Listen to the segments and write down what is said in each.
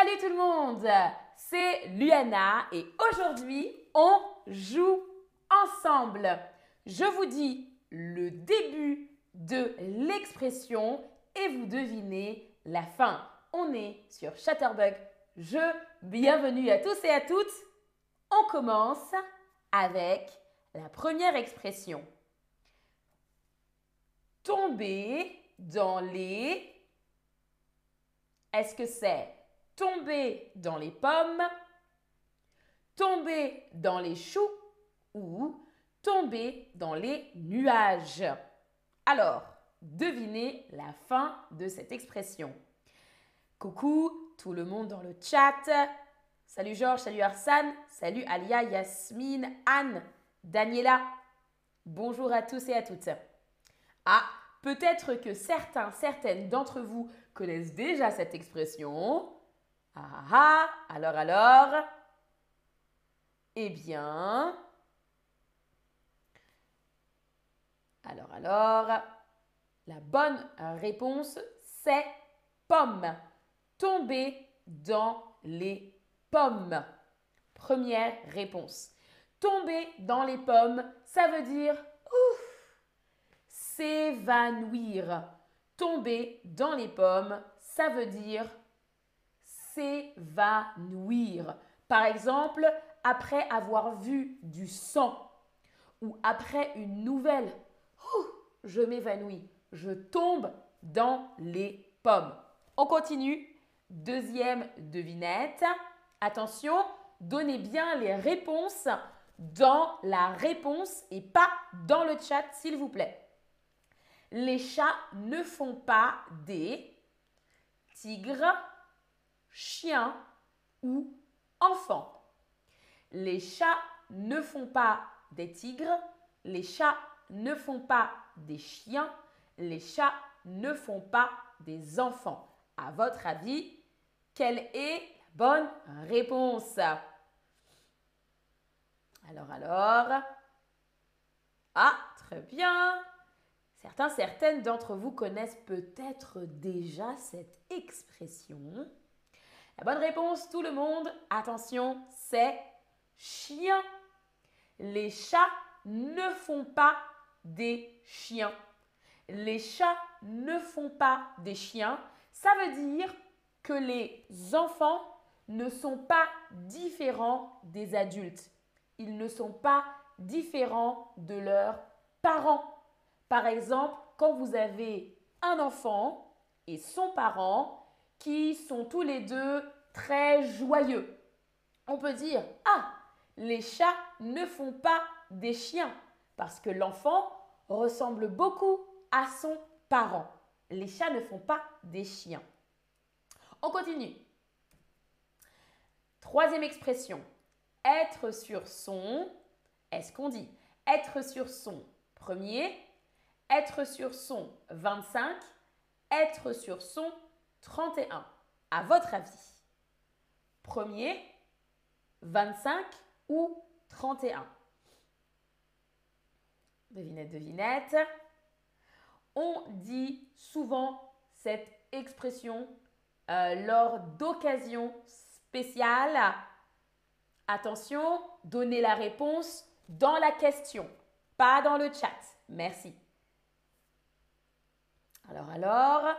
Salut tout le monde, c'est Luana et aujourd'hui on joue ensemble. Je vous dis le début de l'expression et vous devinez la fin. On est sur Chatterbug. Je, bienvenue à tous et à toutes. On commence avec la première expression. Tomber dans les... Est-ce que c'est tomber dans les pommes, tomber dans les choux ou tomber dans les nuages. Alors, devinez la fin de cette expression. Coucou tout le monde dans le chat. Salut Georges, salut Arsane, salut Alia, Yasmine, Anne, Daniela. Bonjour à tous et à toutes. Ah, peut-être que certains, certaines d'entre vous connaissent déjà cette expression. Ah ah, alors alors Eh bien, alors alors, la bonne réponse c'est pomme. Tomber dans les pommes. Première réponse. Tomber dans les pommes, ça veut dire ouf, s'évanouir. Tomber dans les pommes, ça veut dire s'évanouir. Par exemple, après avoir vu du sang ou après une nouvelle, je m'évanouis, je tombe dans les pommes. On continue. Deuxième devinette. Attention, donnez bien les réponses dans la réponse et pas dans le chat, s'il vous plaît. Les chats ne font pas des tigres, chien ou enfant. Les chats ne font pas des tigres, les chats ne font pas des chiens, les chats ne font pas des enfants. À votre avis, quelle est la bonne réponse? Alors, alors. Ah, très bien. Certains, certaines d'entre vous connaissent peut-être déjà cette expression. Bonne réponse, tout le monde, attention, c'est chien. Les chats ne font pas des chiens. Les chats ne font pas des chiens. Ça veut dire que les enfants ne sont pas différents des adultes. Ils ne sont pas différents de leurs parents. Par exemple, quand vous avez un enfant et son parent, qui sont tous les deux très joyeux. On peut dire, ah, les chats ne font pas des chiens parce que l'enfant ressemble beaucoup à son parent. Les chats ne font pas des chiens. On continue. Troisième expression. Être sur son. Est-ce qu'on dit être sur son premier, être sur son 25, être sur son 31. À votre avis, premier, 25 ou 31 Devinette, devinette. On dit souvent cette expression euh, lors d'occasions spéciales. Attention, donnez la réponse dans la question, pas dans le chat. Merci. Alors, alors,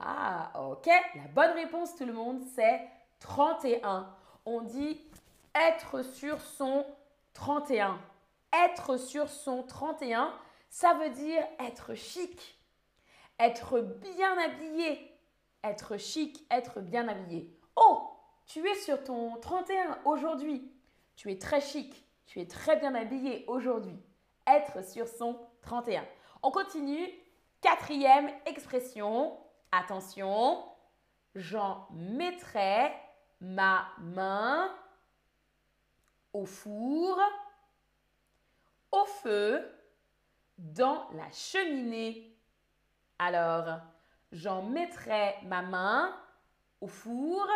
ah, ok. La bonne réponse, tout le monde, c'est 31. On dit être sur son 31. Être sur son 31, ça veut dire être chic, être bien habillé. Être chic, être bien habillé. Oh, tu es sur ton 31 aujourd'hui. Tu es très chic, tu es très bien habillé aujourd'hui. Être sur son 31. On continue. Quatrième expression, Attention, j'en mettrai ma main au four, au feu, dans la cheminée. Alors, j'en mettrai ma main au four,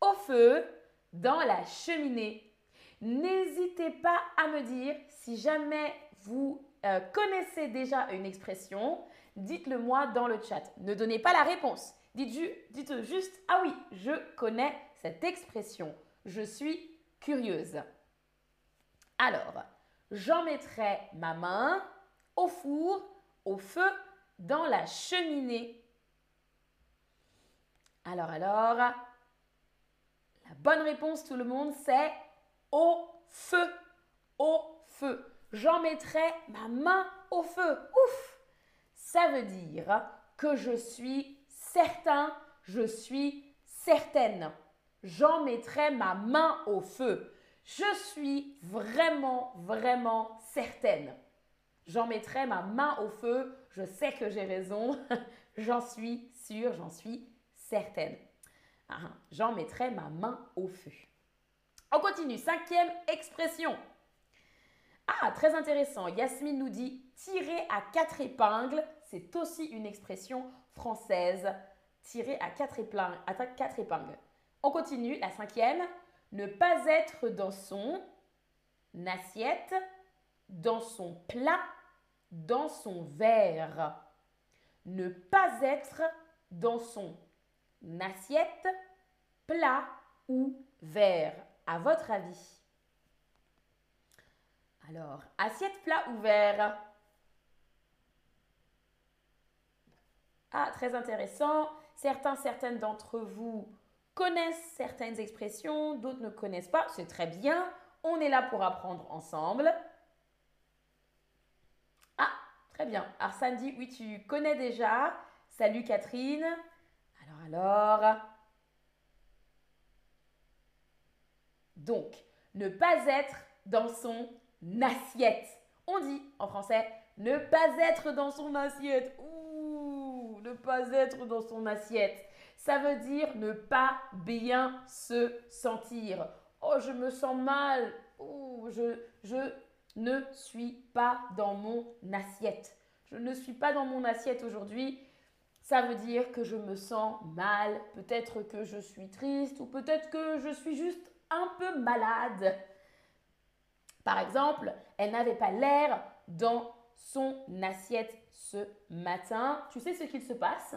au feu, dans la cheminée. N'hésitez pas à me dire si jamais vous euh, connaissez déjà une expression, dites-le moi dans le chat. Ne donnez pas la réponse. Dites, dites juste, ah oui, je connais cette expression. Je suis curieuse. Alors, j'en mettrai ma main au four, au feu, dans la cheminée. Alors, alors, la bonne réponse, tout le monde, c'est au feu. Au feu. J'en mettrai ma main au feu. Ouf Ça veut dire que je suis certain, je suis certaine. J'en mettrai ma main au feu. Je suis vraiment, vraiment certaine. J'en mettrai ma main au feu. Je sais que j'ai raison. j'en suis sûre, j'en suis certaine. Ah, j'en mettrai ma main au feu. On continue. Cinquième expression. Ah, très intéressant. Yasmine nous dit tirer à quatre épingles. C'est aussi une expression française. Tirer à quatre épingles. À quatre épingles. On continue. La cinquième. Ne pas être dans son assiette, dans son plat, dans son verre. Ne pas être dans son assiette, plat ou verre. À votre avis? Alors, assiette, plat ou verre Ah, très intéressant. Certains, certaines d'entre vous connaissent certaines expressions, d'autres ne connaissent pas. C'est très bien. On est là pour apprendre ensemble. Ah, très bien. Arsène dit, oui, tu connais déjà. Salut Catherine. Alors, alors. Donc, ne pas être dans son assiette. On dit en français, ne pas être dans son assiette. Ouh, ne pas être dans son assiette. Ça veut dire ne pas bien se sentir. Oh, je me sens mal. Oh, je, je ne suis pas dans mon assiette. Je ne suis pas dans mon assiette aujourd'hui. Ça veut dire que je me sens mal. Peut-être que je suis triste ou peut-être que je suis juste un peu malade. Par exemple, elle n'avait pas l'air dans son assiette ce matin. Tu sais ce qu'il se passe?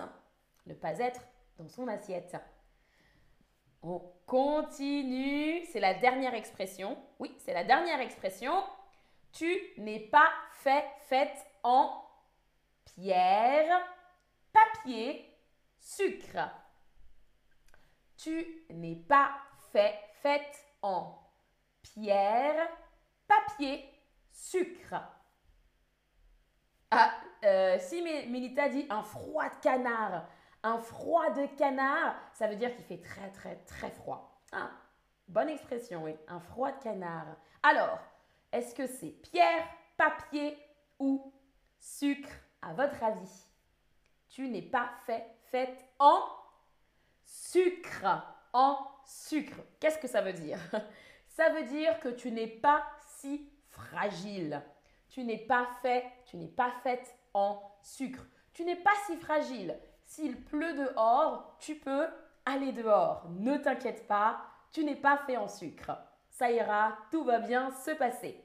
Ne pas être dans son assiette. On continue. C'est la dernière expression. Oui, c'est la dernière expression. Tu n'es pas fait, faite en pierre, papier, sucre. Tu n'es pas fait, faite en pierre, papier, sucre. Ah, euh, si Mélita dit un froid de canard, un froid de canard, ça veut dire qu'il fait très très très froid. Ah, bonne expression, oui. Un froid de canard. Alors, est-ce que c'est pierre, papier ou sucre? À votre avis Tu n'es pas fait, faite en sucre. En sucre. Qu'est-ce que ça veut dire? Ça veut dire que tu n'es pas si fragile. Tu n'es pas fait, tu n'es pas faite en sucre. Tu n'es pas si fragile. S'il pleut dehors, tu peux aller dehors. Ne t'inquiète pas, tu n'es pas fait en sucre. Ça ira, tout va bien se passer.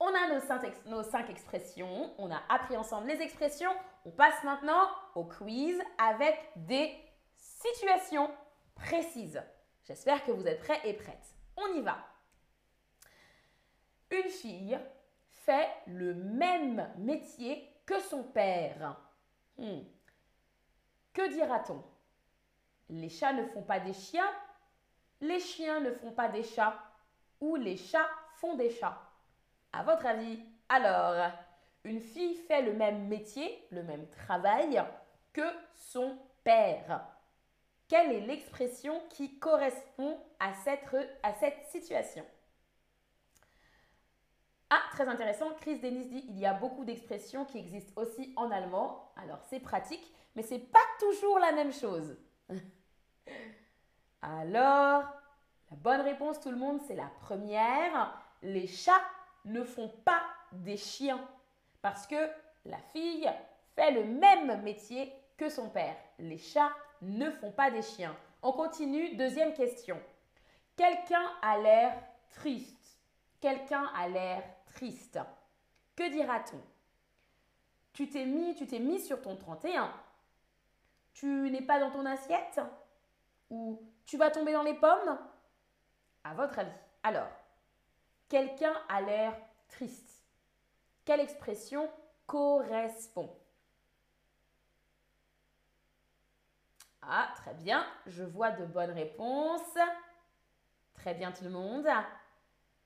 On a nos cinq, nos cinq, expressions, on a appris ensemble les expressions. On passe maintenant au quiz avec des situations précises. J'espère que vous êtes prêts et prêtes. On y va. Une fille fait le même métier que son père. Hmm. Que dira-t-on? Les chats ne font pas des chiens, les chiens ne font pas des chats, ou les chats font des chats. À votre avis, alors, une fille fait le même métier, le même travail que son père. Quelle est l'expression qui correspond à cette, à cette situation? Ah, très intéressant. Chris Denis dit il y a beaucoup d'expressions qui existent aussi en allemand. Alors c'est pratique, mais c'est pas toujours la même chose. Alors, la bonne réponse, tout le monde, c'est la première. Les chats ne font pas des chiens parce que la fille fait le même métier que son père. Les chats ne font pas des chiens. On continue, deuxième question. Quelqu'un a l'air triste. Quelqu'un a l'air triste. Que dira-t-on? Tu t'es mis, tu t'es mis sur ton 31 Tu n'es pas dans ton assiette? Ou tu vas tomber dans les pommes? À votre avis. Alors, quelqu'un a l'air triste. Quelle expression correspond? Ah, très bien. Je vois de bonnes réponses. Très bien tout le monde.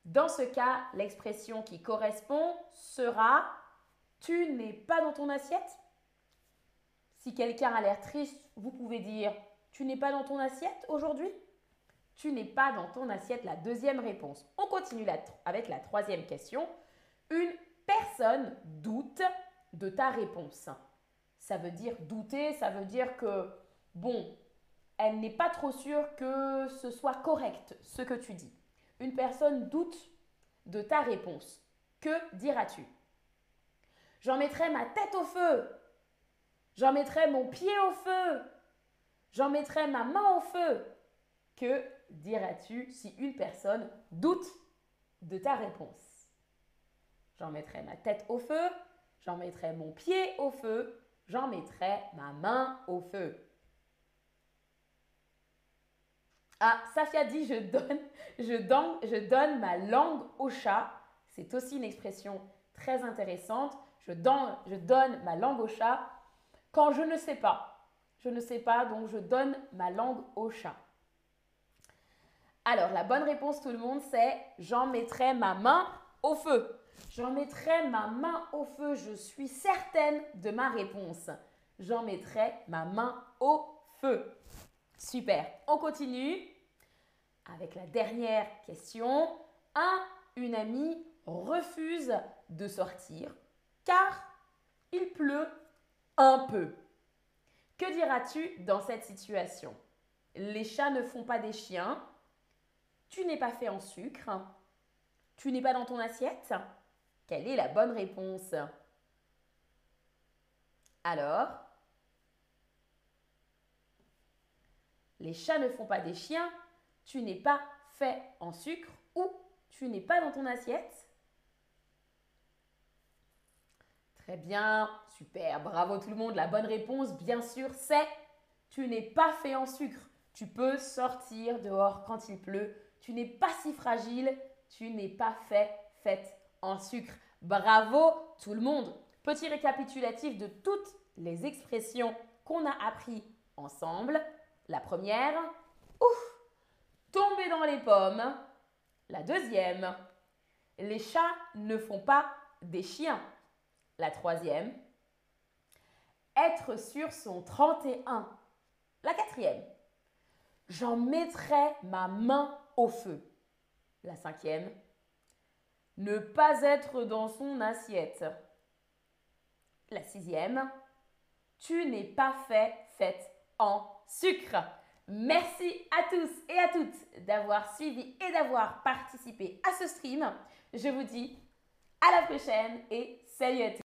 Dans ce cas, l'expression qui correspond sera Tu n'es pas dans ton assiette? Si quelqu'un a l'air triste, vous pouvez dire Tu n'es pas dans ton assiette aujourd'hui? Tu n'es pas dans ton assiette, la deuxième réponse. On continue avec la troisième question. Une personne doute de ta réponse. Ça veut dire douter, ça veut dire que bon, elle n'est pas trop sûre que ce soit correct ce que tu dis. Une personne doute de ta réponse. Que diras-tu? J'en mettrai ma tête au feu. J'en mettrai mon pied au feu. J'en mettrai ma main au feu. Que diras-tu si une personne doute de ta réponse? J'en mettrai ma tête au feu. J'en mettrai mon pied au feu. J'en mettrai ma main au feu. Ah, Safia dit je donne, je donne, ma langue au chat. C'est aussi une expression très intéressante. Je donne, je donne ma langue au chat quand je ne sais pas. Je ne sais pas, donc je donne ma langue au chat. Alors, la bonne réponse, tout le monde, c'est j'en mettrai ma main au feu. J'en mettrai ma main au feu. Je suis certaine de ma réponse. J'en mettrai ma main au feu. Super. On continue avec la dernière question. Un, une amie refuse de sortir car il pleut un peu. Que diras-tu dans cette situation? Les chats ne font pas des chiens. Tu n'es pas fait en sucre. Tu n'es pas dans ton assiette. Quelle est la bonne réponse? Alors Les chats ne font pas des chiens tu n'es pas fait en sucre ou tu n'es pas dans ton assiette. Très bien, super, bravo tout le monde. La bonne réponse, bien sûr, c'est tu n'es pas fait en sucre. Tu peux sortir dehors quand il pleut. Tu n'es pas si fragile. Tu n'es pas fait, faite en sucre. Bravo tout le monde. Petit récapitulatif de toutes les expressions qu'on a appris ensemble. La première, ouf, tomber dans les pommes. La deuxième, les chats ne font pas des chiens. La troisième, être sur son 31. La quatrième, j'en mettrai ma main au feu. La cinquième, ne pas être dans son assiette. La sixième, tu n'es pas fait, faite en sucre. Merci à tous et à toutes d'avoir suivi et d'avoir participé à ce stream. Je vous dis à la prochaine et salut à tous.